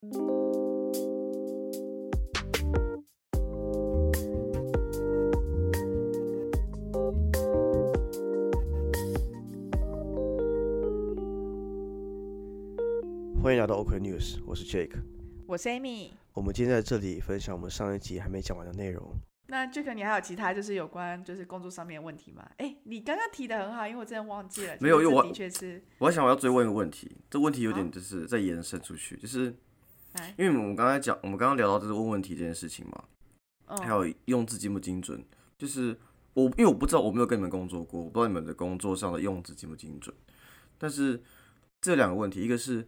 欢迎来到 OK News，我是 Jake，我是 Amy。我们今天在这里分享我们上一集还没讲完的内容。那 Jake，你还有其他就是有关就是工作上面的问题吗？哎，你刚刚提的很好，因为我真的忘记了。没有，因为我的确是，我还想我要追问一个问题，这问题有点就是在延伸出去，就是因为我们刚才讲，我们刚刚聊到就是问问题这件事情嘛，还有用字精不精准，就是我因为我不知道我没有跟你们工作过，我不知道你们的工作上的用字精不精准，但是这两个问题，一个是。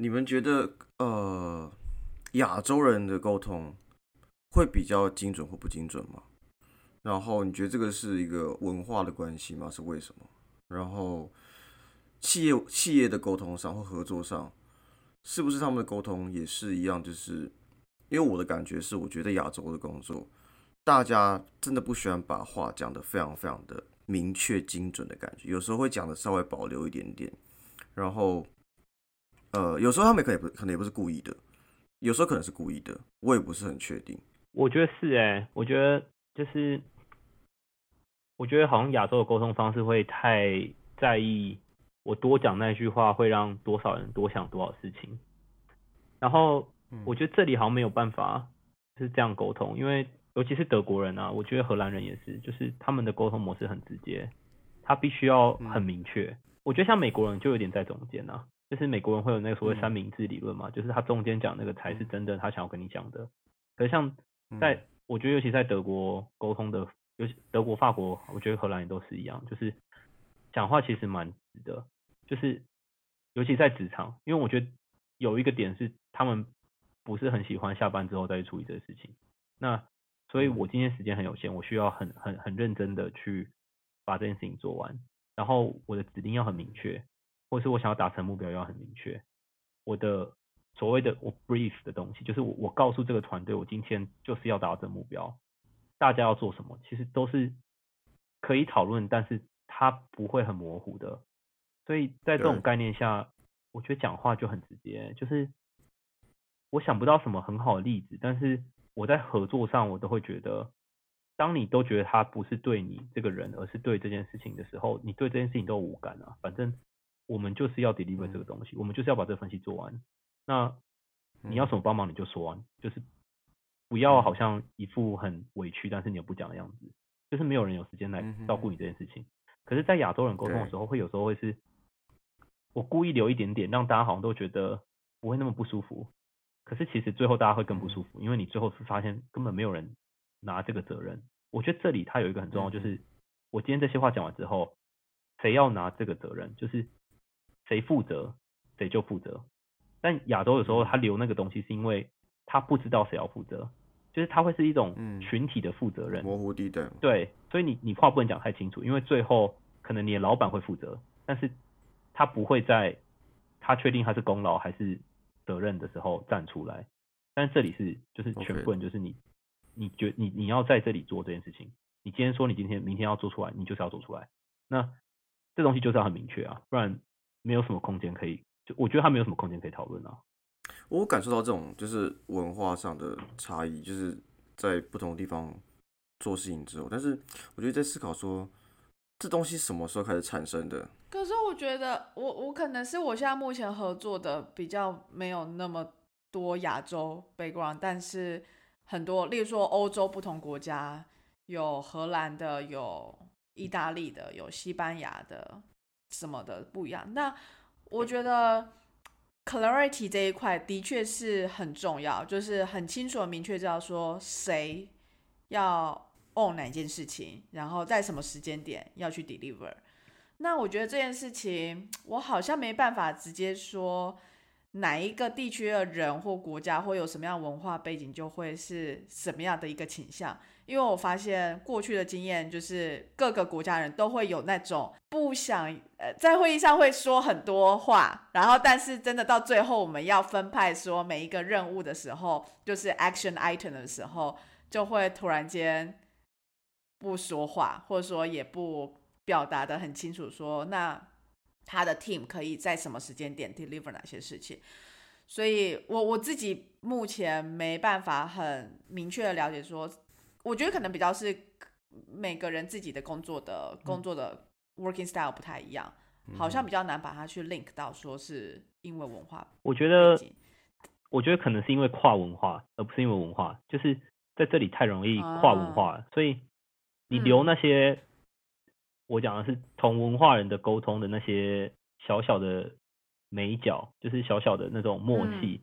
你们觉得，呃，亚洲人的沟通会比较精准或不精准吗？然后你觉得这个是一个文化的关系吗？是为什么？然后企业企业的沟通上或合作上，是不是他们的沟通也是一样？就是因为我的感觉是，我觉得亚洲的工作，大家真的不喜欢把话讲得非常非常的明确精准的感觉，有时候会讲的稍微保留一点点，然后。呃，有时候他们可能不可能也不是故意的，有时候可能是故意的，我也不是很确定。我觉得是哎，我觉得就是，我觉得好像亚洲的沟通方式会太在意我多讲那句话会让多少人多想多少事情，然后我觉得这里好像没有办法是这样沟通，因为尤其是德国人啊，我觉得荷兰人也是，就是他们的沟通模式很直接，他必须要很明确。我觉得像美国人就有点在中间啊。就是美国人会有那个所谓三明治理论嘛，就是他中间讲那个才是真的，他想要跟你讲的。可是像在，我觉得尤其在德国沟通的，尤其德国、法国，我觉得荷兰也都是一样，就是讲话其实蛮直的。就是尤其在职场，因为我觉得有一个点是他们不是很喜欢下班之后再去处理这个事情。那所以我今天时间很有限，我需要很很很认真的去把这件事情做完，然后我的指令要很明确。或是我想要达成目标要很明确，我的所谓的我 brief 的东西，就是我我告诉这个团队，我今天就是要达成目标，大家要做什么，其实都是可以讨论，但是它不会很模糊的。所以在这种概念下，我觉得讲话就很直接，就是我想不到什么很好的例子，但是我在合作上，我都会觉得，当你都觉得他不是对你这个人，而是对这件事情的时候，你对这件事情都无感啊，反正。我们就是要 deliver 这个东西，我们就是要把这个分析做完。那你要什么帮忙你就说完，就是不要好像一副很委屈，但是你又不讲的样子，就是没有人有时间来照顾你这件事情。可是，在亚洲人沟通的时候，会有时候会是，我故意留一点点，让大家好像都觉得不会那么不舒服。可是其实最后大家会更不舒服，因为你最后是发现根本没有人拿这个责任。我觉得这里它有一个很重要，就是我今天这些话讲完之后，谁要拿这个责任？就是。谁负责，谁就负责。但亚洲有时候他留那个东西，是因为他不知道谁要负责，就是他会是一种群体的负责任，模糊地带。对，所以你你话不能讲太清楚，因为最后可能你的老板会负责，但是他不会在他确定他是功劳还是责任的时候站出来。但是这里是就是全部人，就是你，你觉你你要在这里做这件事情，你今天说你今天明天要做出来，你就是要做出来。那这东西就是要很明确啊，不然。没有什么空间可以，就我觉得他没有什么空间可以讨论啊。我感受到这种就是文化上的差异，就是在不同的地方做事情之后，但是我觉得在思考说这东西什么时候开始产生的。可是我觉得我我可能是我现在目前合作的比较没有那么多亚洲 background，但是很多，例如说欧洲不同国家有荷兰的，有意大利的，有西班牙的。什么的不一样？那我觉得 clarity 这一块的确是很重要，就是很清楚、明确知道说谁要 on 哪件事情，然后在什么时间点要去 deliver。那我觉得这件事情，我好像没办法直接说哪一个地区的人或国家会有什么样文化背景就会是什么样的一个倾向。因为我发现过去的经验就是各个国家人都会有那种不想呃在会议上会说很多话，然后但是真的到最后我们要分派说每一个任务的时候，就是 action item 的时候，就会突然间不说话，或者说也不表达的很清楚，说那他的 team 可以在什么时间点 deliver 哪些事情。所以我我自己目前没办法很明确的了解说，我觉得可能比较是每个人自己的工作的工作的 working style 不太一样，好像比较难把它去 link 到说是因为文化。我觉得，我觉得可能是因为跨文化，而不是因为文化，就是在这里太容易跨文化了，所以你留那些我讲的是同文化人的沟通的那些小小的。美角就是小小的那种默契，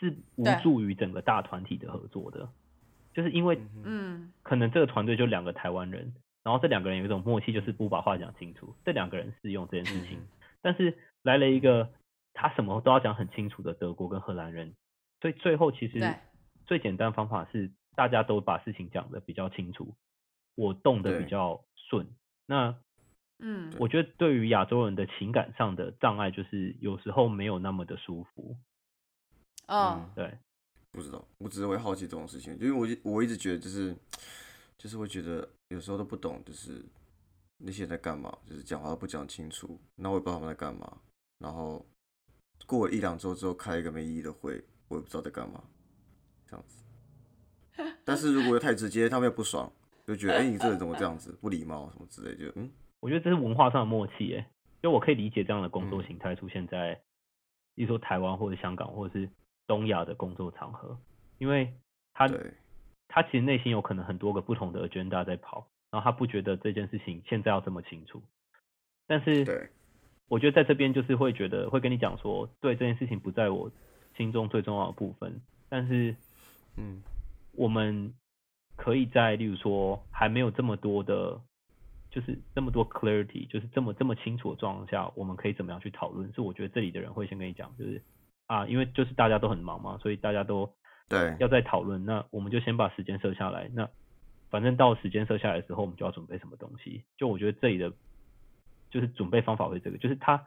是无助于整个大团体的合作的。就是因为，嗯，可能这个团队就两个台湾人，然后这两个人有一种默契，就是不把话讲清楚。这两个人适用这件事情，但是来了一个他什么都要讲很清楚的德国跟荷兰人，所以最后其实最简单方法是大家都把事情讲的比较清楚，我动的比较顺。那嗯，我觉得对于亚洲人的情感上的障碍，就是有时候没有那么的舒服。嗯，对，不知道，我只是会好奇这种事情，因为我我一直觉得就是，就是会觉得有时候都不懂，就是那些人在干嘛，就是讲话都不讲清楚，那我也不知道他们在干嘛。然后过了一两周之后开一个没意义的会，我也不知道在干嘛，这样子。但是如果太直接，他们又不爽，就觉得哎，你这人怎么这样子，不礼貌什么之类，就嗯。我觉得这是文化上的默契，哎，就我可以理解这样的工作形态出现在，例如说台湾或者香港或者是东亚的工作场合，因为他他其实内心有可能很多个不同的 agenda 在跑，然后他不觉得这件事情现在要这么清楚，但是对，我觉得在这边就是会觉得会跟你讲说，对这件事情不在我心中最重要的部分，但是嗯，我们可以在例如说还没有这么多的。就是这么多 clarity，就是这么这么清楚的状况下，我们可以怎么样去讨论？是我觉得这里的人会先跟你讲，就是啊，因为就是大家都很忙嘛，所以大家都对要在讨论。那我们就先把时间设下来。那反正到时间设下来的时候，我们就要准备什么东西。就我觉得这里的就是准备方法会这个，就是他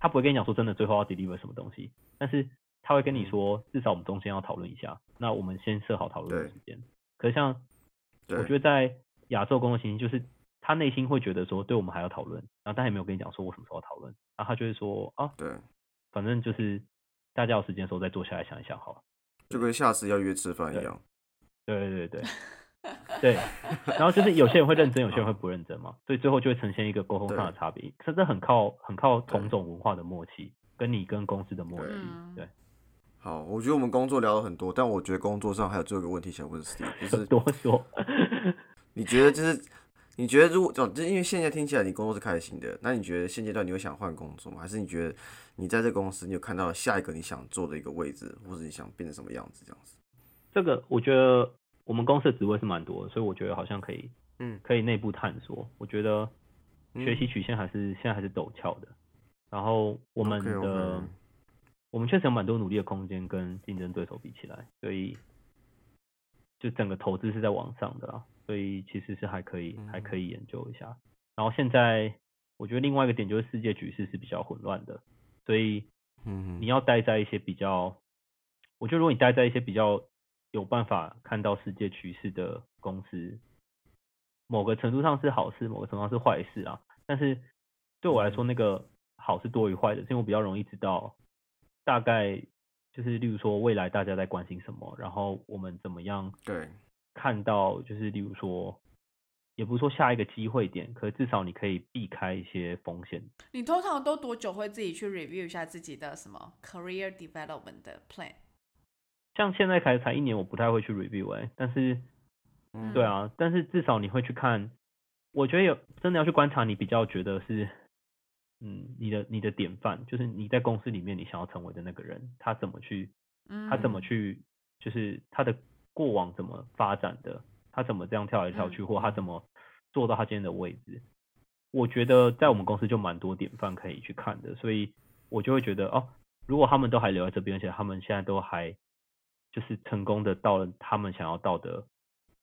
他不会跟你讲说真的最后要 deliver 什么东西，但是他会跟你说至少我们中间要讨论一下。那我们先设好讨论的时间。可是像我觉得在亚洲工作情形就是。他内心会觉得说，对我们还要讨论，然后他也没有跟你讲说我什么时候讨论，然后他就会说啊，对，反正就是大家有时间的时候再坐下来想一想，好了，就跟下次要约吃饭一样。对对对对，对 然后就是有些人会认真，有些人会不认真嘛，所以最后就会呈现一个沟通上的差别。可是很靠很靠同种文化的默契，跟你跟公司的默契。对，好，我觉得我们工作聊了很多，但我觉得工作上还有最后一个问题想问 Steve，就是 多说，你觉得就是。你觉得如果就就因为现在听起来你工作是开心的，那你觉得现阶段你会想换工作吗？还是你觉得你在这公司你有看到下一个你想做的一个位置，或者你想变成什么样子这样子？这个我觉得我们公司的职位是蛮多的，所以我觉得好像可以，嗯，可以内部探索。我觉得学习曲线还是现在还是陡峭的，然后我们的我们确实有蛮多努力的空间跟竞争对手比起来，所以就整个投资是在往上的啦。所以其实是还可以，还可以研究一下。然后现在我觉得另外一个点就是世界局势是比较混乱的，所以嗯，你要待在一些比较，我觉得如果你待在一些比较有办法看到世界趋势的公司，某个程度上是好事，某个程度上是坏事啊。但是对我来说，那个好是多于坏的，因为我比较容易知道大概就是例如说未来大家在关心什么，然后我们怎么样对。看到就是，例如说，也不是说下一个机会点，可至少你可以避开一些风险。你通常都多久会自己去 review 一下自己的什么 career development 的 plan？像现在开始才一年，我不太会去 review 哎，但是，对啊，但是至少你会去看。我觉得有真的要去观察，你比较觉得是，嗯，你的你的典范，就是你在公司里面你想要成为的那个人，他怎么去，他怎么去，就是他的。过往怎么发展的？他怎么这样跳来跳去，或他怎么做到他今天的位置？我觉得在我们公司就蛮多典范可以去看的，所以我就会觉得哦，如果他们都还留在这边，而且他们现在都还就是成功的到了他们想要到的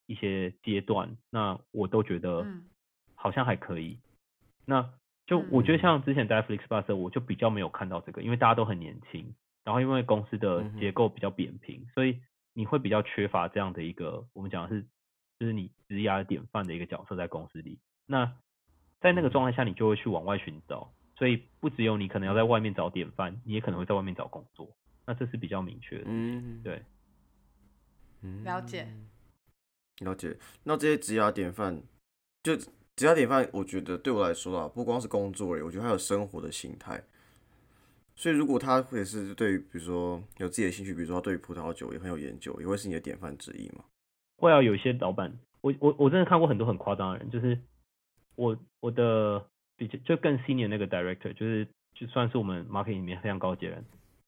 一些阶段，那我都觉得好像还可以。那就我觉得像之前在 Flixbus，我就比较没有看到这个，因为大家都很年轻，然后因为公司的结构比较扁平，所以。你会比较缺乏这样的一个，我们讲的是，就是你职涯典范的一个角色在公司里。那在那个状态下，你就会去往外寻找。所以不只有你可能要在外面找典范，你也可能会在外面找工作。那这是比较明确的。嗯，对，了解，了解。那这些职涯典范，就职涯典范，我觉得对我来说啊，不光是工作而已，我觉得还有生活的心态。所以如果他也是对，比如说有自己的兴趣，比如说他对葡萄酒也很有研究，也会是你的典范之一嘛？会啊，有一些老板，我我我真的看过很多很夸张的人，就是我我的比较就更 senior 那个 director，就是就算是我们 marketing 里面非常高级的人，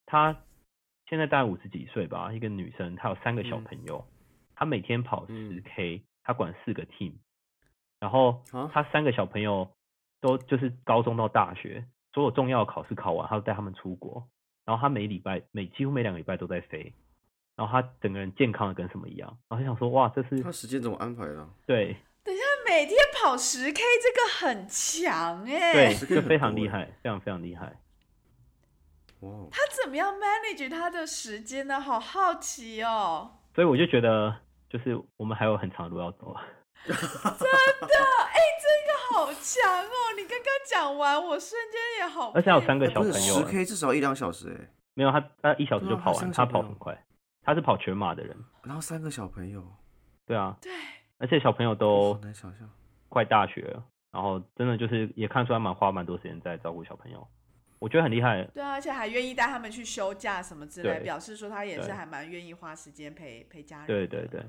他现在大概五十几岁吧，一个女生，她有三个小朋友，她每天跑十 k，她管四个 team，然后他三个小朋友都就是高中到大学。所有重要的考试考完，他就带他们出国，然后他每礼拜每几乎每两个礼拜都在飞，然后他整个人健康的跟什么一样，然后想说哇，这是他时间怎么安排的？对，等一下每天跑十 K 这个很强哎，对，这个非常厉害，非常非常厉害。哇，他怎么样 manage 他的时间呢？好好奇哦。所以我就觉得，就是我们还有很长的路要走。真的，哎，这个好强哦！你刚刚讲完，我瞬间也好。而且有三个小朋友，十 K 至少一两小时哎。没有他，他一小时就跑完，他跑很快，他是跑全马的人。然后三个小朋友，对啊，对，而且小朋友都难想象，快大学了，然后真的就是也看出来蛮花蛮多时间在照顾小朋友，我觉得很厉害。对啊，而且还愿意带他们去休假什么之类，表示说他也是还蛮愿意花时间陪陪家人。对对对。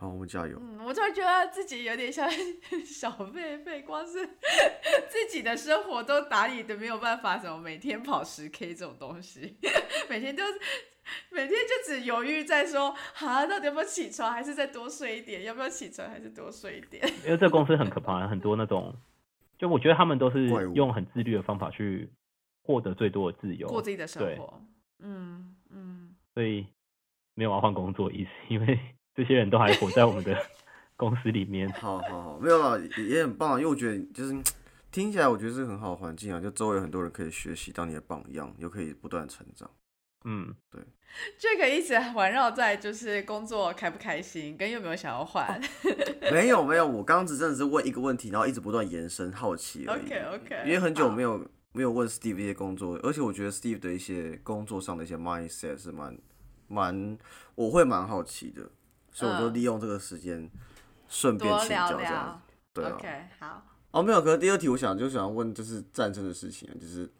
好，我们加油。嗯，我突然觉得自己有点像 小狒狒，光是 自己的生活都打理的没有办法，怎么每天跑十 K 这种东西，每天都每天就只犹豫在说，啊，到底要不要起床，还是再多睡一点？要不要起床，还是多睡一点？因为这公司很可怕，很多那种，就我觉得他们都是用很自律的方法去获得最多的自由，过自己的生活。嗯嗯。所以没有要换工作意思，因为。这些人都还活在我们的 公司里面。好好好，没有了，也很棒。因为我觉得就是听起来，我觉得是很好的环境啊，就周围很多人可以学习，当你的榜样，又可以不断成长。嗯，对。这个一直环绕在就是工作开不开心，跟有没有想要换。没有没有，我刚刚只真的是问一个问题，然后一直不断延伸好奇而已。OK OK。因为很久没有没有问 Steve 一些工作，而且我觉得 Steve 的一些工作上的一些 mindset 是蛮蛮，我会蛮好奇的。所以我就利用这个时间，顺便请教这样，对啊。OK，好。哦，没有。可是第二题，我想就想问，就是战争的事情，就是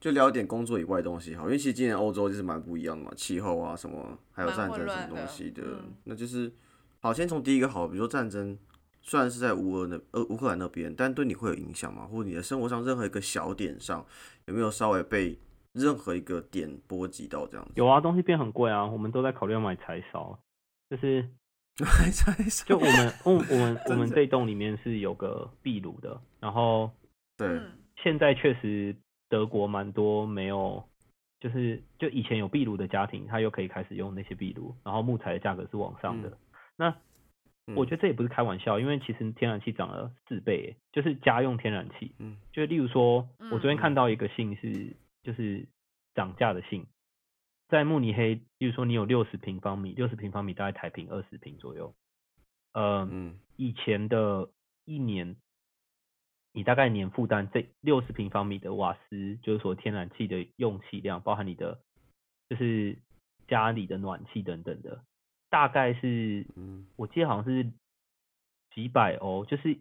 就聊一点工作以外的东西好，因为其实今年欧洲就是蛮不一样的嘛，气候啊什么，还有战争什么东西的。那就是好，先从第一个好，比如说战争，虽然是在乌俄那呃乌克兰那边，但对你会有影响吗？或者你的生活上任何一个小点上，有没有稍微被任何一个点波及到这样子？有啊，东西变很贵啊，我们都在考虑要买柴烧。就是，就我们，我我们 我们这栋里面是有个壁炉的，然后对，现在确实德国蛮多没有，就是就以前有壁炉的家庭，他又可以开始用那些壁炉，然后木材的价格是往上的。那我觉得这也不是开玩笑，因为其实天然气涨了四倍，就是家用天然气。嗯，就例如说，我昨天看到一个信是，就是涨价的信。在慕尼黑，比如说你有六十平方米，六十平方米大概台平二十平左右。呃，以前的一年，你大概年负担这六十平方米的瓦斯，就是说天然气的用气量，包含你的就是家里的暖气等等的，大概是，我记得好像是几百欧，就是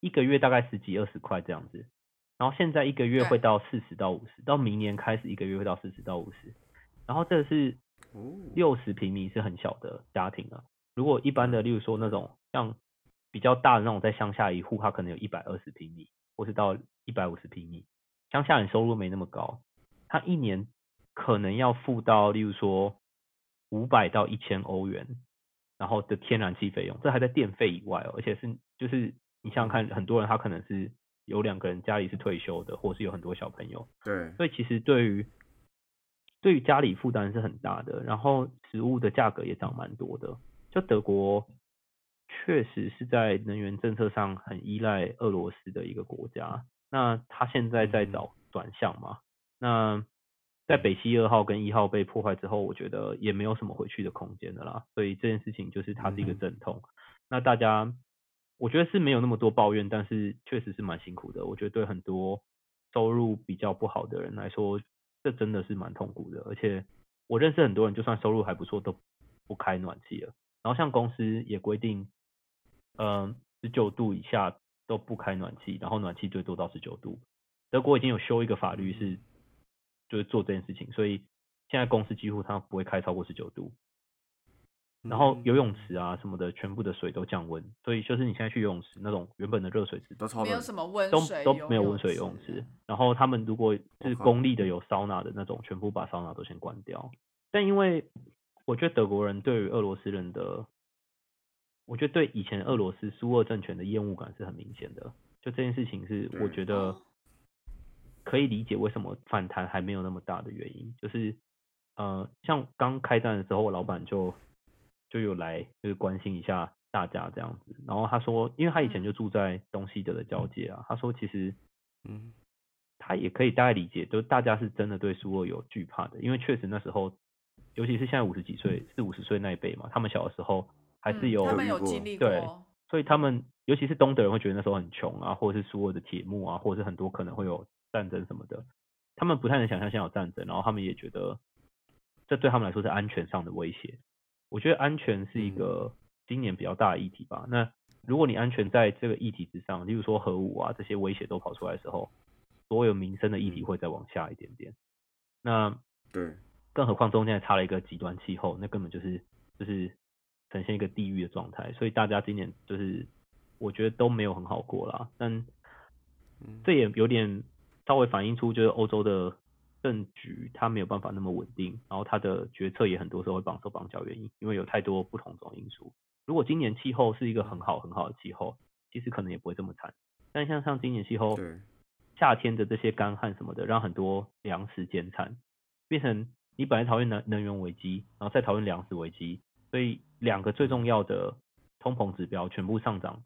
一个月大概十几二十块这样子。然后现在一个月会到四十到五十，到明年开始一个月会到四十到五十。然后这个是六十平米是很小的家庭啊。如果一般的，例如说那种像比较大的那种在乡下一户，它可能有一百二十平米，或是到一百五十平米。乡下人收入没那么高，他一年可能要付到例如说五百到一千欧元，然后的天然气费用，这还在电费以外哦。而且是就是你想想看，很多人他可能是有两个人家里是退休的，或是有很多小朋友。对。所以其实对于对于家里负担是很大的，然后食物的价格也涨蛮多的。就德国确实是在能源政策上很依赖俄罗斯的一个国家，那他现在在找转向嘛？那在北溪二号跟一号被破坏之后，我觉得也没有什么回去的空间的啦。所以这件事情就是它是一个阵痛。那大家我觉得是没有那么多抱怨，但是确实是蛮辛苦的。我觉得对很多收入比较不好的人来说。这真的是蛮痛苦的，而且我认识很多人，就算收入还不错，都不开暖气了。然后像公司也规定，嗯，十九度以下都不开暖气，然后暖气最多到十九度。德国已经有修一个法律是，就是做这件事情，所以现在公司几乎它不会开超过十九度。然后游泳池啊什么的，全部的水都降温，所以就是你现在去游泳池那种原本的热水池都超没有什么温水，都都没有温水游泳池。然后他们如果是公立的有桑拿的那种，全部把桑拿都先关掉。但因为我觉得德国人对于俄罗斯人的，我觉得对以前俄罗斯苏俄政权的厌恶感是很明显的。就这件事情是我觉得可以理解为什么反弹还没有那么大的原因，就是呃，像刚开战的时候，我老板就。就有来就是关心一下大家这样子，然后他说，因为他以前就住在东西德的交界啊，他说其实，嗯，他也可以大概理解，就是大家是真的对苏俄有惧怕的，因为确实那时候，尤其是现在五十几岁、四五十岁那一辈嘛，他们小的时候还是有，他们有经历。过，对，所以他们尤其是东德人会觉得那时候很穷啊，或者是苏俄的铁幕啊，或者是很多可能会有战争什么的，他们不太能想象现在有战争，然后他们也觉得这对他们来说是安全上的威胁。我觉得安全是一个今年比较大的议题吧。那如果你安全在这个议题之上，例如说核武啊这些威胁都跑出来的时候，所有民生的议题会再往下一点点。那对，更何况中间还差了一个极端气候，那根本就是就是呈现一个地狱的状态。所以大家今年就是我觉得都没有很好过啦。但这也有点稍微反映出就是欧洲的。政局它没有办法那么稳定，然后它的决策也很多时候会绑手绑脚，原因因为有太多不同种因素。如果今年气候是一个很好很好的气候，其实可能也不会这么惨。但像像今年气候，夏天的这些干旱什么的，让很多粮食减产，变成你本来讨论能能源危机，然后再讨论粮食危机，所以两个最重要的通膨指标全部上涨，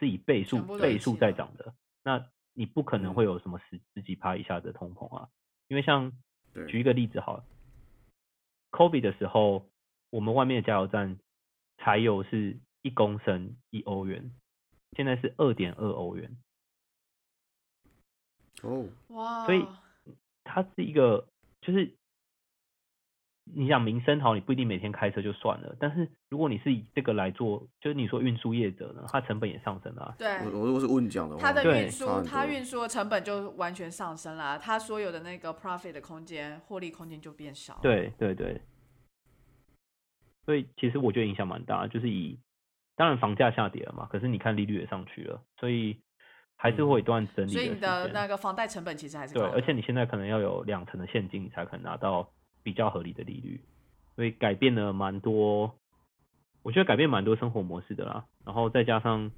是以倍数倍数在涨的。那你不可能会有什么十十几趴以下的通膨啊？因为像举一个例子好了，COVID 的时候，我们外面的加油站柴油是一公升一欧元，现在是二点二欧元。哦，哇！所以它是一个就是。你想民生好，你不一定每天开车就算了。但是如果你是以这个来做，就是你说运输业者呢，它成本也上升了。对，我我如果是问讲的话，它的运输，它运输的成本就完全上升了，它所有的那个 profit 的空间、获利空间就变少。对对对。所以其实我觉得影响蛮大，就是以当然房价下跌了嘛，可是你看利率也上去了，所以还是会一段整理。所以你的那个房贷成本其实还是对，而且你现在可能要有两成的现金，你才可能拿到。比较合理的利率，所以改变了蛮多，我觉得改变蛮多生活模式的啦。然后再加上，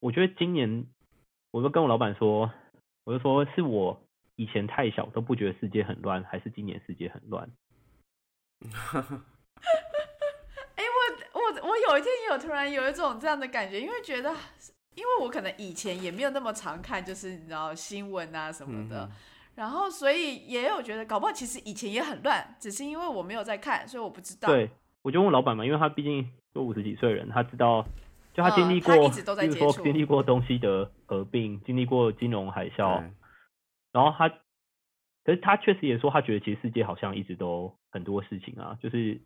我觉得今年，我就跟我老板说，我就说是我以前太小都不觉得世界很乱，还是今年世界很乱？哎，我我我有一天也有突然有一种这样的感觉，因为觉得，因为我可能以前也没有那么常看，就是你知道新闻啊什么的。然后，所以也有觉得，搞不好其实以前也很乱，只是因为我没有在看，所以我不知道。对，我就问老板嘛，因为他毕竟都五十几岁人，他知道，就他经历过，比如说经历过东西的合并，经历过金融海啸，然后他，可是他确实也说，他觉得其实世界好像一直都很多事情啊，就是，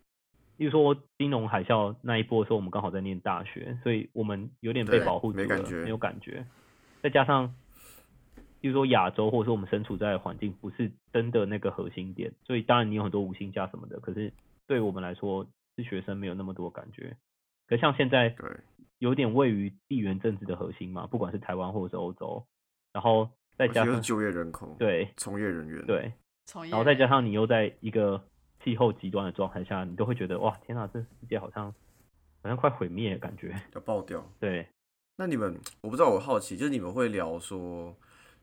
例如说金融海啸那一波的时候，我们刚好在念大学，所以我们有点被保护住了，没有感觉，再加上。比如说亚洲，或者说我们身处在的环境不是真的那个核心点，所以当然你有很多五星假什么的，可是对我们来说是学生没有那么多感觉。可像现在，对，有点位于地缘政治的核心嘛，不管是台湾或者是欧洲，然后再加上就业人口，对，从业人员，对，然后再加上你又在一个气候极端的状态下，你都会觉得哇，天哪，这世界好像好像快毁灭感觉，要爆掉。对，那你们我不知道，我好奇，就是你们会聊说。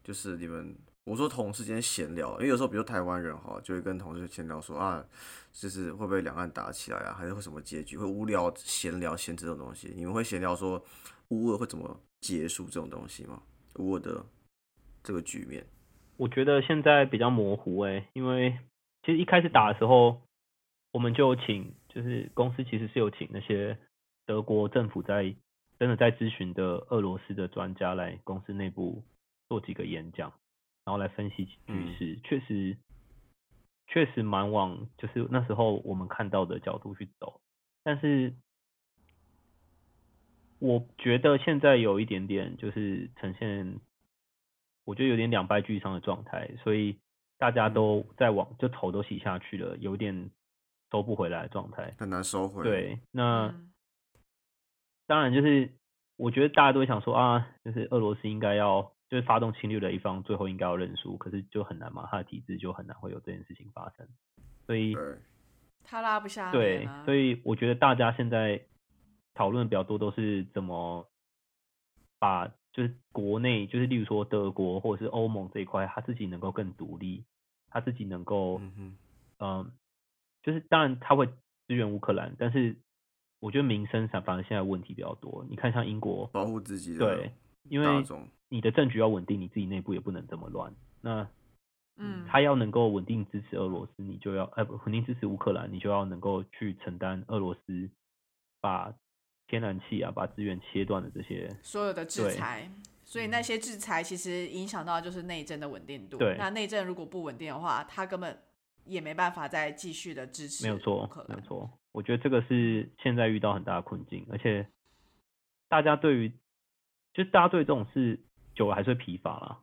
就是你们，我说同事间闲聊，因为有时候比如台湾人哈，就会跟同事闲聊说啊，就是会不会两岸打起来啊，还是会什么结局？会无聊闲聊闲这种东西，你们会闲聊说乌俄会怎么结束这种东西吗？乌俄的这个局面，我觉得现在比较模糊哎，因为其实一开始打的时候，我们就请，就是公司其实是有请那些德国政府在真的在咨询的俄罗斯的专家来公司内部。做几个演讲，然后来分析局势。确实，确实蛮往就是那时候我们看到的角度去走，但是我觉得现在有一点点就是呈现，我觉得有点两败俱伤的状态，所以大家都在往就头都洗下去了，有点收不回来的状态，很难收回。对，那当然就是我觉得大家都会想说啊，就是俄罗斯应该要。就是发动侵略的一方，最后应该要认输，可是就很难嘛，他的体制就很难会有这件事情发生，所以他拉不下对，所以我觉得大家现在讨论比较多都是怎么把就是国内就是例如说德国或者是欧盟这一块，他自己能够更独立，他自己能够嗯，就是当然他会支援乌克兰，但是我觉得民生上反而现在问题比较多，你看像英国保护自己的对，因为。你的政局要稳定，你自己内部也不能这么乱。那，嗯，他要能够稳定支持俄罗斯，你就要，呃，不，稳定支持乌克兰，你就要能够去承担俄罗斯把天然气啊、把资源切断的这些所有的制裁。所以那些制裁其实影响到就是内政的稳定度。对，那内政如果不稳定的话，他根本也没办法再继续的支持。没有错，没有错。我觉得这个是现在遇到很大的困境，而且大家对于，就是大家对这种事。久了还是会疲乏啦。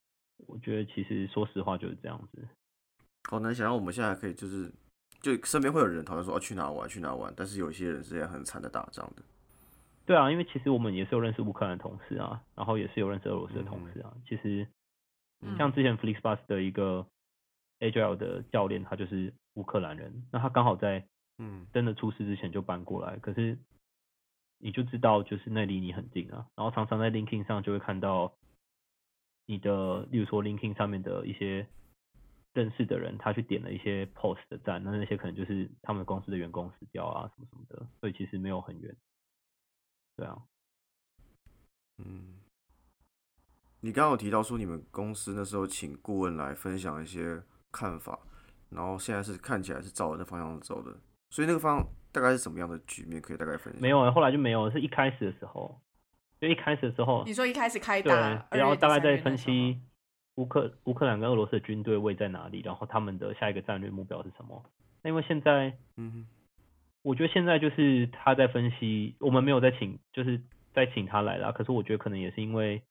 我觉得其实说实话就是这样子。好难想象我们现在可以就是，就身边会有人讨论说要去哪玩去哪玩，但是有一些人是也很惨的打仗的。对啊，因为其实我们也是有认识乌克兰的同事啊，然后也是有认识俄罗斯的同事啊。其实像之前 Flixbus 的一个 Agile 的教练，他就是乌克兰人，那他刚好在嗯真的出事之前就搬过来，可是你就知道就是那离你很近啊，然后常常在 l i n k i n g 上就会看到。你的，例如说 l i n k i n g 上面的一些认识的人，他去点了一些 post 的赞，那那些可能就是他们公司的员工死掉啊，什么什么的，所以其实没有很远。对啊，嗯，你刚刚有提到说你们公司那时候请顾问来分享一些看法，然后现在是看起来是照着这方向走的，所以那个方大概是什么样的局面？可以大概分享？没有，后来就没有，是一开始的时候。就一开始的时候，你说一开始开打，然后大概在分析乌克乌克兰跟俄罗斯的军队位在哪里，然后他们的下一个战略目标是什么？那因为现在，嗯，我觉得现在就是他在分析，我们没有在请，就是在请他来啦。可是我觉得可能也是因为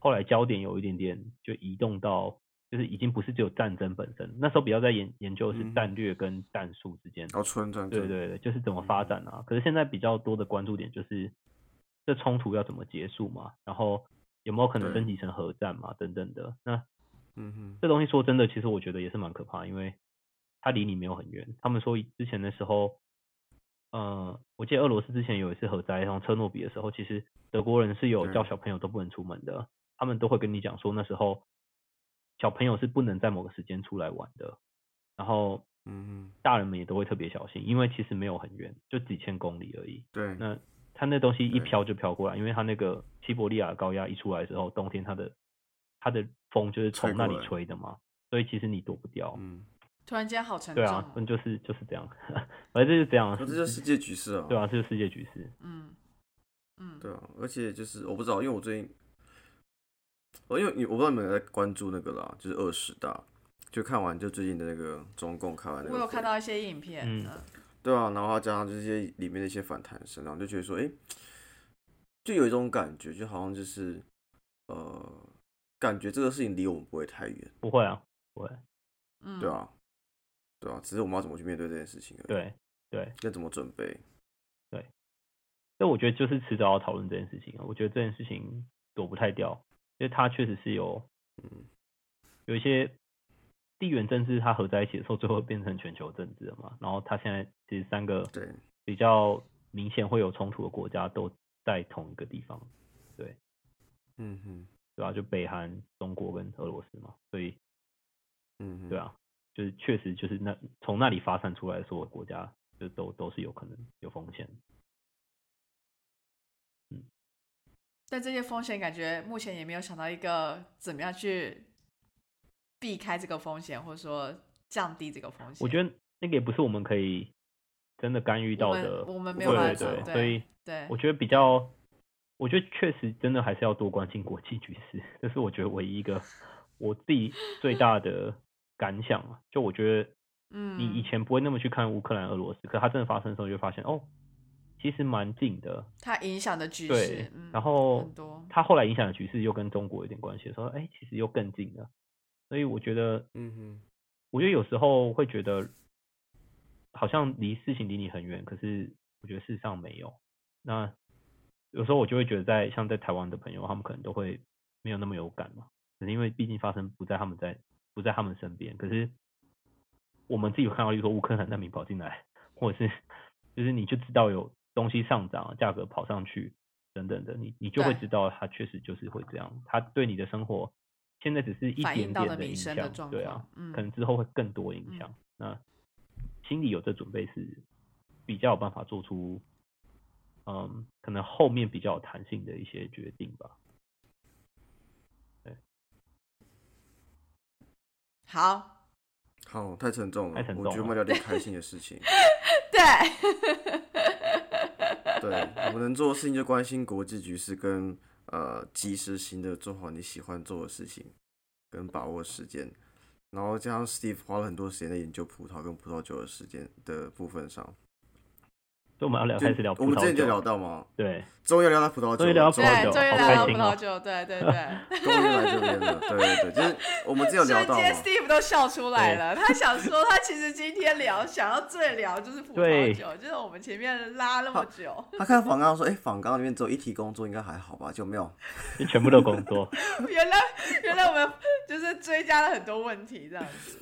后来焦点有一点点就移动到，就是已经不是只有战争本身，那时候比较在研研究是战略跟战术之间，哦，纯战对对对，就是怎么发展啊。可是现在比较多的关注点就是。这冲突要怎么结束嘛？然后有没有可能升级成核战嘛？等等的。那，嗯哼，这东西说真的，其实我觉得也是蛮可怕，因为它离你没有很远。他们说之前的时候，呃，我记得俄罗斯之前有一次核灾，然后车诺比的时候，其实德国人是有叫小朋友都不能出门的，他们都会跟你讲说那时候小朋友是不能在某个时间出来玩的。然后，嗯，大人们也都会特别小心，因为其实没有很远，就几千公里而已。对，那。它那东西一飘就飘过来，因为它那个西伯利亚高压一出来之后，冬天它的它的风就是从那里吹的嘛，所以其实你躲不掉。嗯，突然间好沉重。对啊，嗯，就是就是这样，反正就是这样。这就是世界局势啊。对啊，这是世界局势。嗯嗯，对啊，而且就是我不知道，因为我最近，我因为你我不知道你们在关注那个啦，就是二十大，就看完就最近的那个中共看完那个。我有看到一些影片。嗯。对啊，然后加上这些里面的一些反弹声，然后就觉得说，哎，就有一种感觉，就好像就是，呃，感觉这个事情离我们不会太远。不会啊，不会。嗯。对啊，对啊，只是我们要怎么去面对这件事情而已。对对。要怎么准备？对。但我觉得就是迟早要讨论这件事情啊。我觉得这件事情躲不太掉，因为它确实是有，嗯，有一些。地缘政治它合在一起的时候，最后变成全球政治了嘛？然后它现在其实三个对比较明显会有冲突的国家都在同一个地方，对，嗯哼，对啊，就北韩、中国跟俄罗斯嘛，所以，嗯，对啊，就是确实就是那从那里发散出来的所有国家，就都都是有可能有风险，但这些风险感觉目前也没有想到一个怎么样去。避开这个风险，或者说降低这个风险，我觉得那个也不是我们可以真的干预到的。我们没有办法，对，所以对，我觉得比较，我觉得确实真的还是要多关心国际局势，这是我觉得唯一一个我自己最大的感想啊。就我觉得 嗯，你以前不会那么去看乌克兰、俄罗斯，可它真的发生的时候，就发现哦，其实蛮近的。它影响的局势，对，然后很多。它后来影响的局势又跟中国有点关系，说哎，其实又更近了。所以我觉得，嗯哼，我觉得有时候会觉得，好像离事情离你很远，可是我觉得事实上没有。那有时候我就会觉得，在像在台湾的朋友，他们可能都会没有那么有感嘛，可是因为毕竟发生不在他们在不在他们身边，可是。我们自己有看到，例如说乌克兰难民跑进来，或者是就是你就知道有东西上涨，价格跑上去等等的，你你就会知道它确实就是会这样。它对你的生活现在只是一点点的影响，对啊，嗯，可能之后会更多影响。那心里有这准备是比较有办法做出，嗯，可能后面比较有弹性的一些决定吧。对，好。好，太沉重了。我觉得我们聊点开心的事情。对，对，我们能做的事情就关心国际局势，跟呃及时性的做好你喜欢做的事情，跟把握时间。然后加上 Steve 花了很多时间在研究葡萄跟葡萄酒的时间的部分上。我们要聊开始聊，我们之前就聊到嘛？对，终于聊到葡萄酒，终于聊到葡萄酒，终于聊到葡萄酒，对对对，终于来这边了，对对对，就是我们之前有聊到今天 Steve 都笑出来了，他想说他其实今天聊想要最聊就是葡萄酒，就是我们前面拉那么久。他看访刚说，哎，访刚里面只有一题工作，应该还好吧？就没有，你全部都工作。原来原来我们就是追加了很多问题这样子。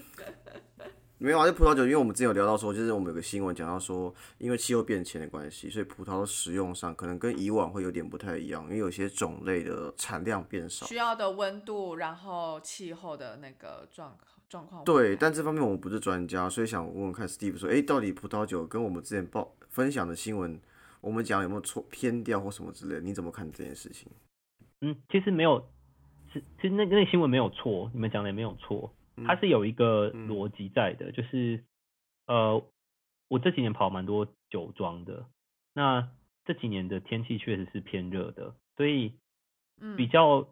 没有啊，就葡萄酒，因为我们之前有聊到说，就是我们有个新闻讲到说，因为气候变迁的关系，所以葡萄的食用上可能跟以往会有点不太一样，因为有些种类的产量变少，需要的温度，然后气候的那个状状况。对，但这方面我们不是专家，所以想问问看 Steve 说，哎，到底葡萄酒跟我们之前报分享的新闻，我们讲有没有错偏掉或什么之类？你怎么看这件事情？嗯，其实没有，其其实那那新闻没有错，你们讲的也没有错。它是有一个逻辑在的，就是呃，我这几年跑蛮多酒庄的，那这几年的天气确实是偏热的，所以比较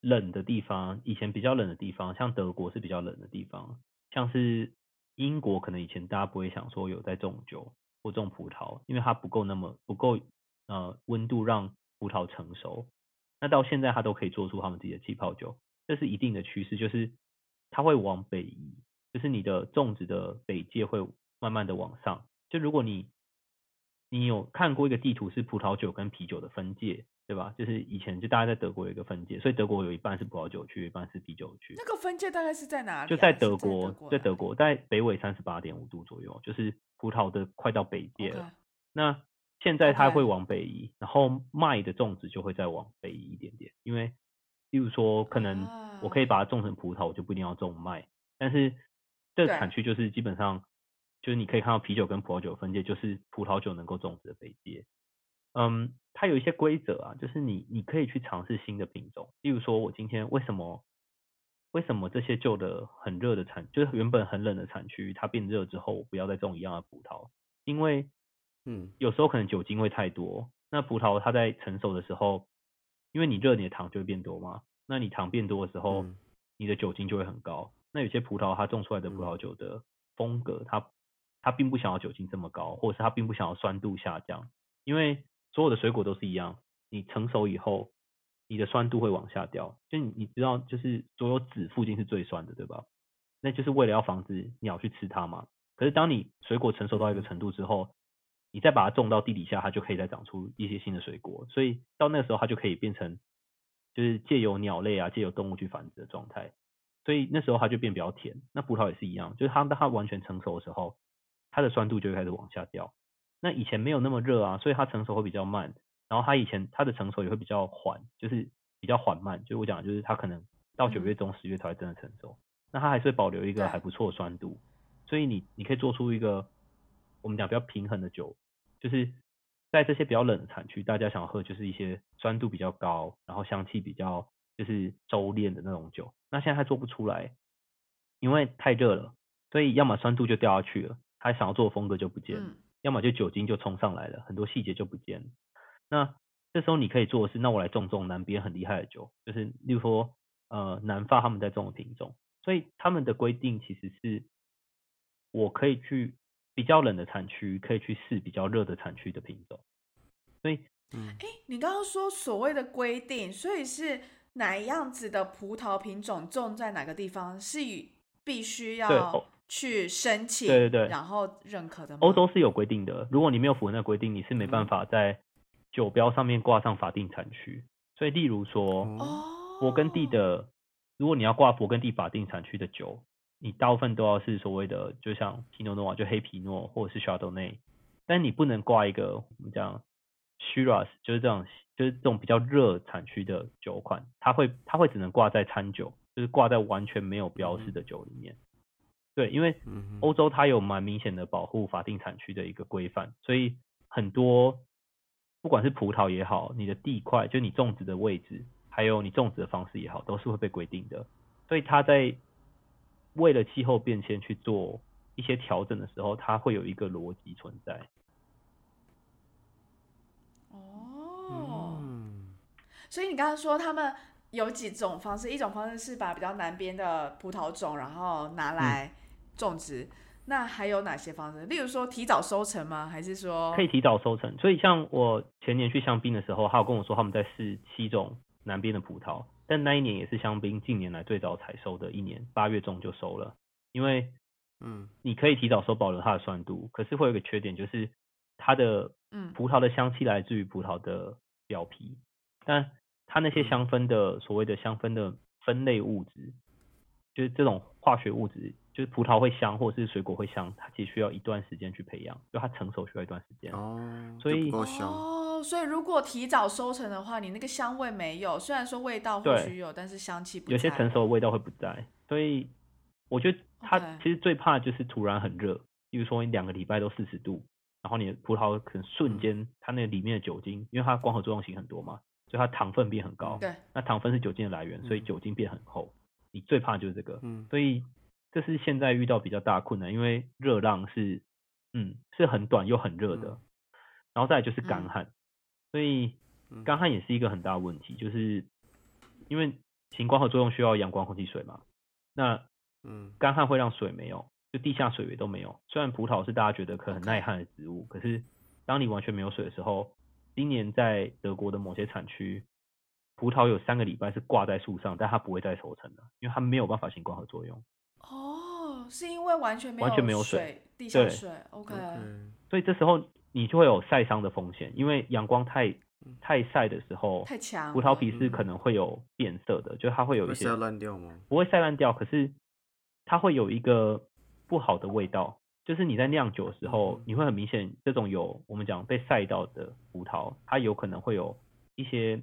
冷的地方，以前比较冷的地方，像德国是比较冷的地方，像是英国，可能以前大家不会想说有在种酒或种葡萄，因为它不够那么不够呃温度让葡萄成熟，那到现在它都可以做出他们自己的气泡酒，这是一定的趋势，就是。它会往北移，就是你的种植的北界会慢慢的往上。就如果你你有看过一个地图，是葡萄酒跟啤酒的分界，对吧？就是以前就大家在德国有一个分界，所以德国有一半是葡萄酒区，一半是啤酒区。那个分界大概是在哪里？就在德国，在德国，在北纬三十八点五度左右，就是葡萄的快到北界了。那现在它会往北移，然后麦的种植就会再往北移一点点，因为。例如说，可能我可以把它种成葡萄，我就不一定要种麦。但是这个产区就是基本上，就是你可以看到啤酒跟葡萄酒分界，就是葡萄酒能够种植的北界。嗯，它有一些规则啊，就是你你可以去尝试新的品种。例如说，我今天为什么为什么这些旧的很热的产，就是原本很冷的产区，它变热之后，我不要再种一样的葡萄，因为嗯，有时候可能酒精会太多，那葡萄它在成熟的时候。因为你热，你的糖就会变多嘛。那你糖变多的时候，你的酒精就会很高。那有些葡萄它种出来的葡萄酒的风格，它它并不想要酒精这么高，或者是它并不想要酸度下降。因为所有的水果都是一样，你成熟以后，你的酸度会往下掉。就你你知道，就是所有籽附近是最酸的，对吧？那就是为了要防止鸟去吃它嘛。可是当你水果成熟到一个程度之后，你再把它种到地底下，它就可以再长出一些新的水果，所以到那个时候它就可以变成，就是借由鸟类啊，借由动物去繁殖的状态，所以那时候它就变比较甜。那葡萄也是一样，就是它当它完全成熟的时候，它的酸度就会开始往下掉。那以前没有那么热啊，所以它成熟会比较慢，然后它以前它的成熟也会比较缓，就是比较缓慢。就是我讲，就是它可能到九月中、十月才会真的成熟，那它还是会保留一个还不错的酸度，所以你你可以做出一个。我们讲比较平衡的酒，就是在这些比较冷的产区，大家想喝就是一些酸度比较高，然后香气比较就是收敛的那种酒。那现在它做不出来，因为太热了，所以要么酸度就掉下去了，他想要做的风格就不见了；要么就酒精就冲上来了，很多细节就不见了。那这时候你可以做的是，那我来种种南边很厉害的酒，就是例如说呃南法他们在种的品种，所以他们的规定其实是。我可以去比较冷的产区，可以去试比较热的产区的品种。所以，嗯，哎，你刚刚说所谓的规定，所以是哪样子的葡萄品种种在哪个地方是必须要去申请，对对对，然后认可的。欧洲是有规定的，如果你没有符合那规定，你是没办法在酒标上面挂上法定产区。所以，例如说，勃艮第的，如果你要挂勃艮第法定产区的酒，你大部分都要是所谓的，就像皮诺诺瓦，就黑皮诺或者是 Chardonnay，但你不能挂一个我们讲 Shiraz，就是这种，就是这种比较热产区的酒款，它会它会只能挂在餐酒，就是挂在完全没有标识的酒里面。对，因为欧洲它有蛮明显的保护法定产区的一个规范，所以很多。不管是葡萄也好，你的地块就你种植的位置，还有你种植的方式也好，都是会被规定的。所以它在为了气候变迁去做一些调整的时候，它会有一个逻辑存在。哦，所以你刚刚说他们有几种方式，一种方式是把比较南边的葡萄种，然后拿来种植。那还有哪些方式？例如说提早收成吗？还是说可以提早收成？所以像我前年去香槟的时候，他有跟我说他们在试七种南边的葡萄，但那一年也是香槟近年来最早采收的一年，八月中就收了。因为嗯，你可以提早收，保留它的酸度，可是会有个缺点，就是它的嗯。葡萄的香气来自于葡萄的表皮，但它那些香氛的所谓的香氛的分类物质，就是这种化学物质。就是葡萄会香，或者是水果会香，它其实需要一段时间去培养，就它成熟需要一段时间哦，所以哦，所以如果提早收成的话，你那个香味没有，虽然说味道或许有，但是香气有些成熟的味道会不在，所以我觉得它其实最怕就是突然很热，比如说你两个礼拜都四十度，然后你的葡萄可能瞬间它那里面的酒精，因为它光合作用型很多嘛，所以它糖分变很高，对，那糖分是酒精的来源，所以酒精变很厚，你最怕就是这个，嗯，所以。这是现在遇到比较大困难，因为热浪是，嗯，是很短又很热的，然后再就是干旱，所以干旱也是一个很大的问题，就是因为行光合作用需要阳光、空气、水嘛，那，嗯，干旱会让水没有，就地下水源都没有。虽然葡萄是大家觉得可很耐旱的植物，可是当你完全没有水的时候，今年在德国的某些产区，葡萄有三个礼拜是挂在树上，但它不会再收成的，因为它没有办法行光合作用。哦，是因为完全没有完全没有水，地下水，OK。所以这时候你就会有晒伤的风险，因为阳光太太晒的时候，太强，葡萄皮是可能会有变色的，就它会有一些晒烂掉吗？不会晒烂掉，可是它会有一个不好的味道，就是你在酿酒的时候，你会很明显这种有我们讲被晒到的葡萄，它有可能会有一些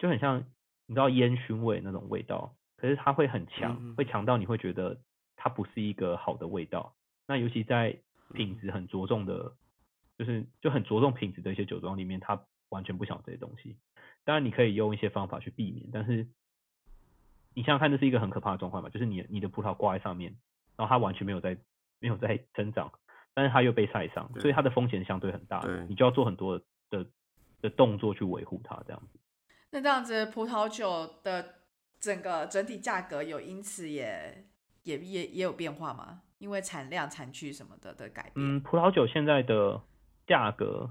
就很像你知道烟熏味那种味道。可是它会很强，会强到你会觉得它不是一个好的味道。那尤其在品质很着重的，就是就很着重品质的一些酒庄里面，它完全不想这些东西。当然你可以用一些方法去避免，但是你想想看，这是一个很可怕的状况嘛？就是你你的葡萄挂在上面，然后它完全没有在没有在生长，但是它又被晒伤，所以它的风险相对很大。你就要做很多的的动作去维护它，这样子。那这样子葡萄酒的。整个整体价格有因此也也也也有变化吗？因为产量、产区什么的的改变。嗯，葡萄酒现在的价格，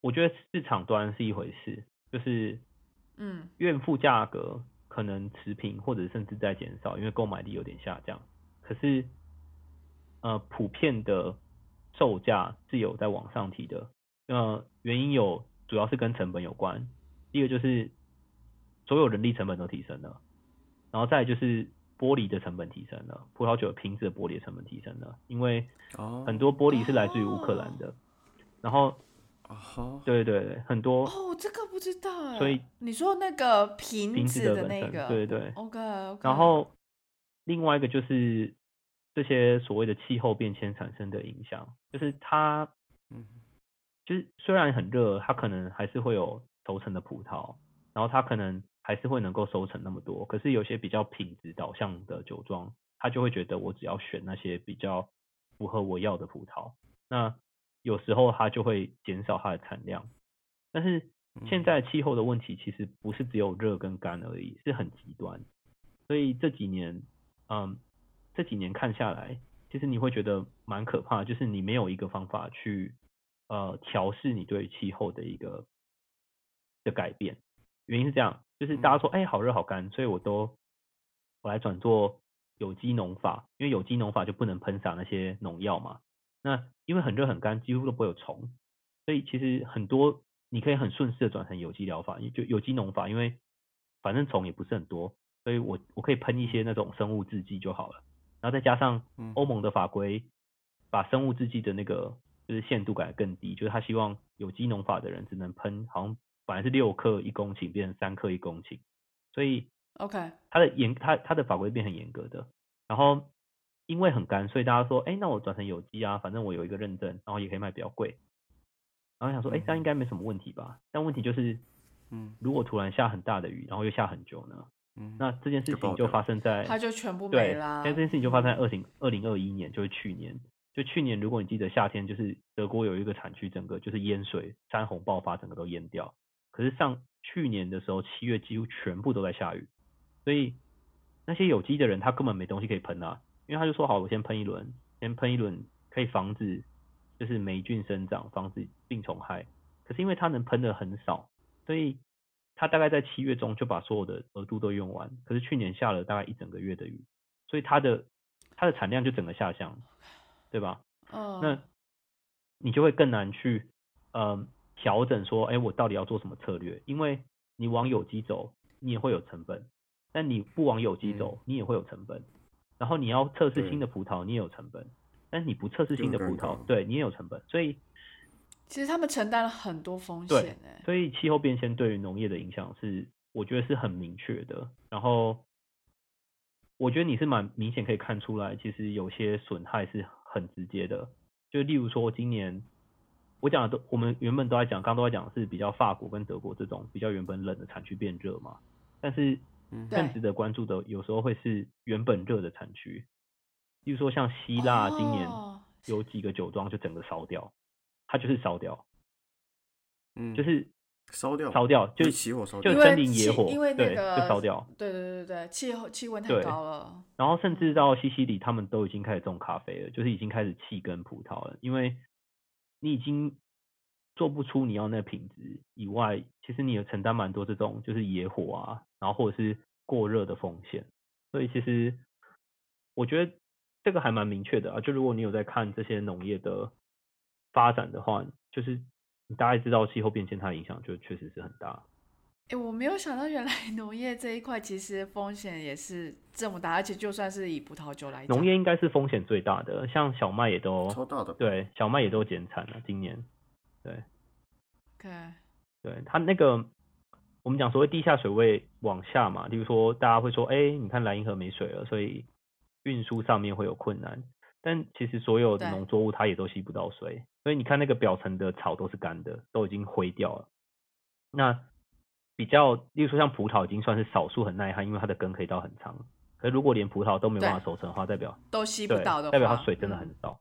我觉得市场端是一回事，就是嗯，怨妇价格可能持平或者甚至在减少，因为购买力有点下降。可是呃，普遍的售价是有在往上提的。呃，原因有主要是跟成本有关，第一个就是所有人力成本都提升了。然后再就是玻璃的成本提升了，葡萄酒瓶子的玻璃成本提升了，因为很多玻璃是来自于乌克兰的。然后，对对对，很多哦，这个不知道哎。所以你说那个瓶子的那个，对对，OK。然后另外一个就是这些所谓的气候变迁产生的影响，就是它，嗯，就是虽然很热，它可能还是会有熟成的葡萄，然后它可能。还是会能够收成那么多，可是有些比较品质导向的酒庄，他就会觉得我只要选那些比较符合我要的葡萄，那有时候它就会减少它的产量。但是现在气候的问题其实不是只有热跟干而已，是很极端。所以这几年，嗯，这几年看下来，其实你会觉得蛮可怕，就是你没有一个方法去呃调试你对气候的一个的改变。原因是这样，就是大家说哎好热好干，所以我都我来转做有机农法，因为有机农法就不能喷洒那些农药嘛。那因为很热很干，几乎都不会有虫，所以其实很多你可以很顺势的转成有机疗法，就有机农法，因为反正虫也不是很多，所以我我可以喷一些那种生物制剂就好了。然后再加上欧盟的法规，把生物制剂的那个就是限度改得更低，就是他希望有机农法的人只能喷，好像本来是六克一公顷变成三克一公顷，所以 OK，它的严它它的法规变很严格的。然后因为很干，所以大家说，哎，那我转成有机啊，反正我有一个认证，然后也可以卖比较贵。然后想说，哎，这样应该没什么问题吧？但问题就是，嗯，如果突然下很大的雨，然后又下很久呢？嗯那这件事情就发生在，它就全部没啦。但这件事情就发生在二零二零二一年，就是去年。就去年，如果你记得夏天，就是德国有一个产区，整个就是淹水、山洪爆发，整个都淹掉。可是上去年的时候，七月几乎全部都在下雨，所以那些有机的人他根本没东西可以喷啊，因为他就说好，我先喷一轮，先喷一轮可以防止就是霉菌生长，防止病虫害。可是因为它能喷的很少，所以。他大概在七月中就把所有的额度都用完，可是去年下了大概一整个月的雨，所以它的它的产量就整个下降，对吧？哦。那你就会更难去呃调整说，哎，我到底要做什么策略？因为你往有机走，你也会有成本；但你不往有机走，你也会有成本。然后你要测试新的葡萄，你也有成本；但是你不测试新的葡萄，对你也有成本。所以。其实他们承担了很多风险，哎，所以气候变迁对于农业的影响是，我觉得是很明确的。然后，我觉得你是蛮明显可以看出来，其实有些损害是很直接的。就例如说，今年我讲的都，我们原本都在讲，刚都在讲是比较法国跟德国这种比较原本冷的产区变热嘛。但是更值得关注的，有时候会是原本热的产区，例如说像希腊，今年有几个酒庄就整个烧掉。它就是烧掉，嗯，就是烧掉，烧掉，就是起火烧掉，就森林野火，因为那个就烧掉，对对对对气候气温太高了。然后甚至到西西里，他们都已经开始种咖啡了，就是已经开始弃根葡萄了，因为你已经做不出你要那品质以外，其实你有承担蛮多这种就是野火啊，然后或者是过热的风险。所以其实我觉得这个还蛮明确的啊，就如果你有在看这些农业的。发展的话，就是你大概知道气候变迁它的影响，就确实是很大。哎，我没有想到原来 农业这一块其实风险也是这么大，而且就算是以葡萄酒来，农业应该是风险最大的，像小麦也都超大的，对，小麦也都减产了，今年，对，OK，对，它那个我们讲所谓地下水位往下嘛，例如说大家会说，哎，你看莱茵河没水了，所以运输上面会有困难。但其实所有的农作物它也都吸不到水，所以你看那个表层的草都是干的，都已经灰掉了。那比较，例如说像葡萄已经算是少数很耐旱，因为它的根可以到很长。可如果连葡萄都没办法收成的话，代表都吸不到的，代表它水真的很少。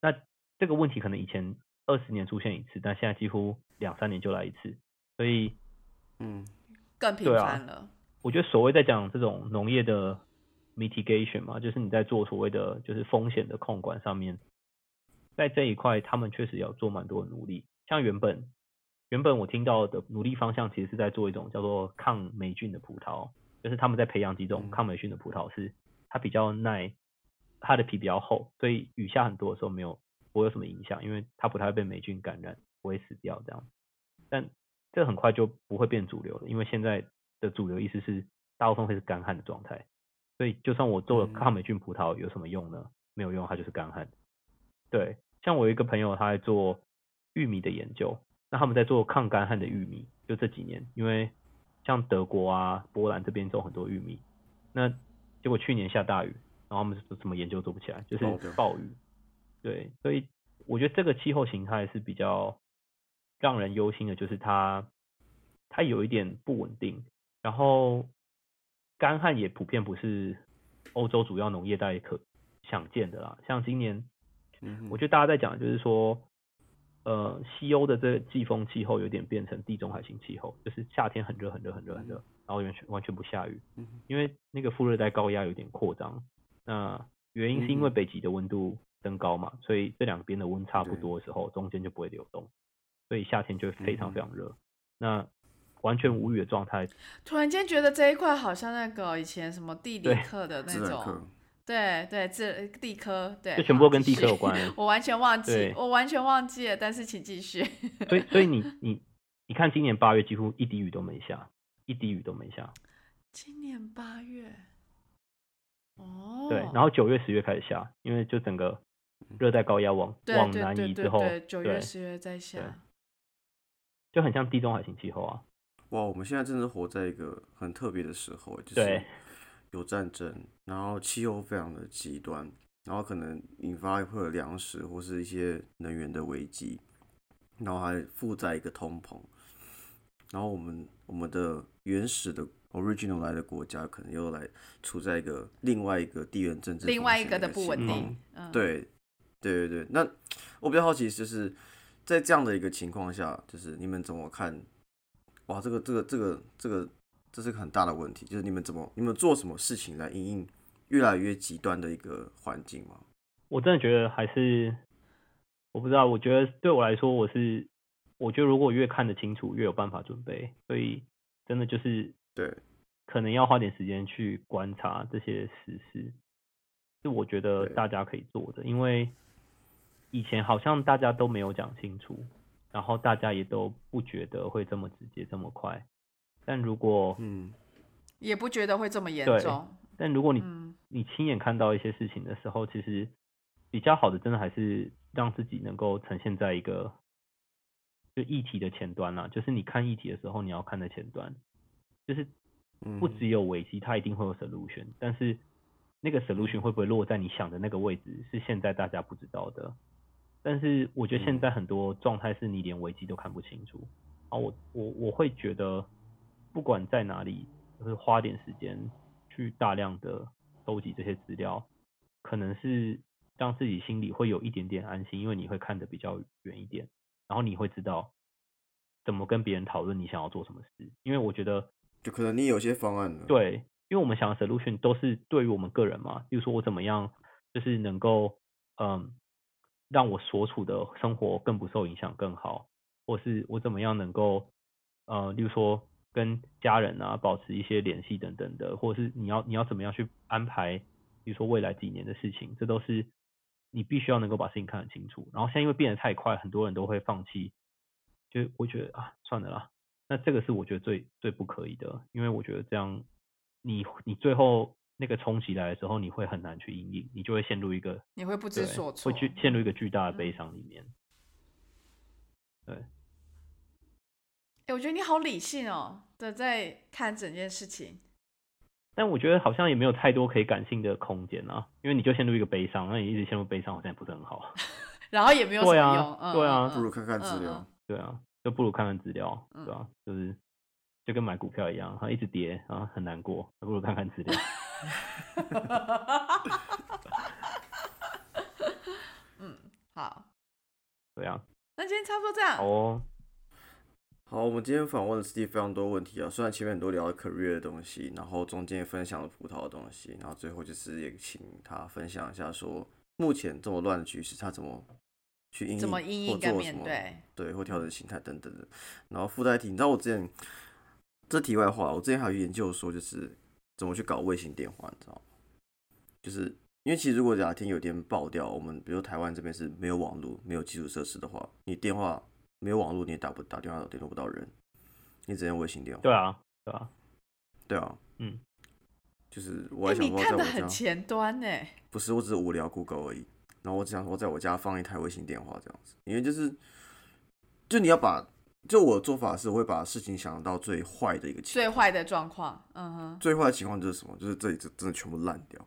那这个问题可能以前二十年出现一次，但现在几乎两三年就来一次，所以嗯，更频繁了。我觉得所谓在讲这种农业的。mitigation 嘛，就是你在做所谓的就是风险的控管上面，在这一块他们确实要做蛮多的努力。像原本原本我听到的努力方向，其实是在做一种叫做抗霉菌的葡萄，就是他们在培养几种抗霉菌的葡萄，是它比较耐，它的皮比较厚，所以雨下很多的时候没有不会有什么影响，因为它不太会被霉菌感染，不会死掉这样。但这很快就不会变主流了，因为现在的主流意思是大部分会是干旱的状态。所以，就算我做了抗霉菌葡萄，有什么用呢？没有用，它就是干旱。对，像我有一个朋友，他在做玉米的研究，那他们在做抗干旱的玉米，就这几年，因为像德国啊、波兰这边种很多玉米，那结果去年下大雨，然后他们怎么研究做不起来，就是暴雨。对，所以我觉得这个气候形态是比较让人忧心的，就是它它有一点不稳定，然后。干旱也普遍不是欧洲主要农业带可想见的啦。像今年，我觉得大家在讲就是说，呃，西欧的这个季风气候有点变成地中海型气候，就是夏天很热很热很热很热，然后完全完全不下雨，因为那个副热带高压有点扩张，那原因是因为北极的温度升高嘛，所以这两边的温差不多的时候，中间就不会流动，所以夏天就会非常非常热。那完全无语的状态。突然间觉得这一块好像那个以前什么地理课的那种，对对，这地科对，就全部都跟地科有关。我完全忘记，我完全忘记了，但是请继续。所以所以你 你你看，今年八月几乎一滴雨都没下，一滴雨都没下。今年八月，哦，对，然后九月十月开始下，因为就整个热带高压往往南移之后，九月十月在下，就很像地中海型气候啊。哇，我们现在真的活在一个很特别的时候，就是有战争，然后气候非常的极端，然后可能引发会有粮食或是一些能源的危机，然后还附在一个通膨，然后我们我们的原始的 original 来的国家可能又来处在一个另外一个地缘政治另外一个的不稳定，对对对对，那我比较好奇就是在这样的一个情况下，就是你们怎么看？哇，这个这个这个这个，这是个很大的问题，就是你们怎么你们做什么事情来应应越来越极端的一个环境吗？我真的觉得还是我不知道，我觉得对我来说，我是我觉得如果越看得清楚，越有办法准备，所以真的就是对，可能要花点时间去观察这些事实，是我觉得大家可以做的，因为以前好像大家都没有讲清楚。然后大家也都不觉得会这么直接这么快，但如果嗯，也不觉得会这么严重。但如果你你亲眼看到一些事情的时候，其实比较好的，真的还是让自己能够呈现在一个就议题的前端啦。就是你看议题的时候，你要看的前端，就是不只有危机，它一定会有 solution，但是那个 solution 会不会落在你想的那个位置，是现在大家不知道的。但是我觉得现在很多状态是你连危机都看不清楚啊！我我我会觉得，不管在哪里，就是花点时间去大量的收集这些资料，可能是让自己心里会有一点点安心，因为你会看得比较远一点，然后你会知道怎么跟别人讨论你想要做什么事。因为我觉得，就可能你有些方案对，因为我们想的 solution 都是对于我们个人嘛，比如说我怎么样，就是能够嗯。让我所处的生活更不受影响更好，或是我怎么样能够呃，例如说跟家人啊保持一些联系等等的，或者是你要你要怎么样去安排，比如说未来几年的事情，这都是你必须要能够把事情看得清楚。然后现在因为变得太快，很多人都会放弃，就我觉得啊，算了啦。那这个是我觉得最最不可以的，因为我觉得这样你你最后。那个冲击来的时候，你会很难去应应，你就会陷入一个，你会不知所措，会去陷入一个巨大的悲伤里面。对，哎，我觉得你好理性哦的在看整件事情，但我觉得好像也没有太多可以感性的空间啊，因为你就陷入一个悲伤，那你一直陷入悲伤，好像也不是很好。然后也没有什么用，对啊，不如看看资料，对啊，就不如看看资料，对吧？就是就跟买股票一样，它一直跌啊，很难过，不如看看资料。嗯，好，对啊，那今天差不多这样哦。好，我们今天访问了 Steve 非常多问题啊，虽然前面很多聊 career 的东西，然后中间也分享了葡萄的东西，然后最后就是也请他分享一下说，目前这么乱的局势，他怎么去应怎么应应跟面对，对，或调整心态等等的。然后附带题，你知道我之前这题外话，我之前还有研究说就是。怎么去搞卫星电话？你知道吗？就是因为其实如果哪天有天爆掉，我们比如台湾这边是没有网络、没有基础设施的话，你电话没有网络，你也打不打电话，联络不到人，你只能卫星电话。对啊，对啊，对啊，嗯，就是我还想说，在我很前端呢。不是，我只是无聊 Google 而已。然后我只想说，在我家放一台卫星电话这样子，因为就是，就你要把。就我的做法是，我会把事情想到最坏的一个情，最坏的状况，嗯哼，最坏的情况就是什么？就是这里真真的全部烂掉，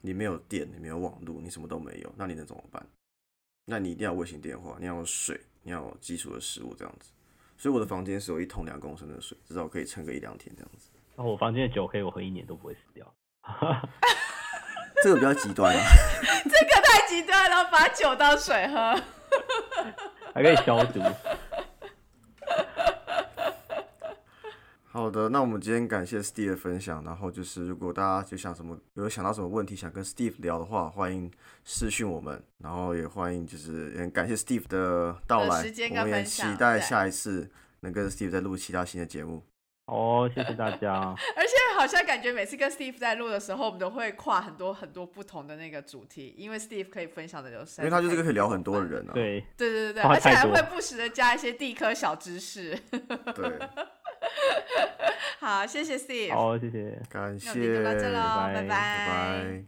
你没有电，你没有网络，你什么都没有，那你能怎么办？那你一定要卫星电话，你要有水，你要有基础的食物这样子。所以我的房间是有一桶两公升的水，至少可以撑个一两天这样子。那我房间的酒可以我喝一年都不会死掉，这个比较极端啊，这个太极端了，把酒当水喝，还可以消毒。好的，那我们今天感谢 Steve 的分享。然后就是，如果大家就想什么有想到什么问题想跟 Steve 聊的话，欢迎私讯我们。然后也欢迎就是也感谢 Steve 的到来，我们也期待下一次能跟 Steve 再录其他新的节目。哦，谢谢大家。而且好像感觉每次跟 Steve 在录的时候，我们都会跨很多很多不同的那个主题，因为 Steve 可以分享的有，因为他就是个可以聊很多的人啊。对对对对对，而且还会不时的加一些地科小知识。对。好，谢谢 Steve。好，谢谢，感谢。那就到这喽，拜拜。